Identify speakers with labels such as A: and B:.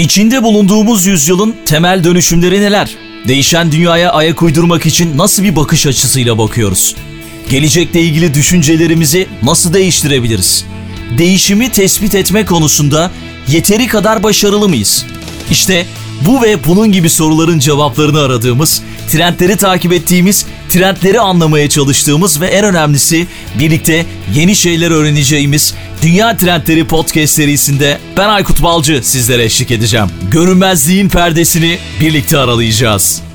A: İçinde bulunduğumuz yüzyılın temel dönüşümleri neler? Değişen dünyaya ayak uydurmak için nasıl bir bakış açısıyla bakıyoruz? Gelecekle ilgili düşüncelerimizi nasıl değiştirebiliriz? Değişimi tespit etme konusunda yeteri kadar başarılı mıyız? İşte bu ve bunun gibi soruların cevaplarını aradığımız, trendleri takip ettiğimiz, trendleri anlamaya çalıştığımız ve en önemlisi birlikte yeni şeyler öğreneceğimiz Dünya Trendleri Podcast serisinde ben Aykut Balcı sizlere eşlik edeceğim. Görünmezliğin perdesini birlikte aralayacağız.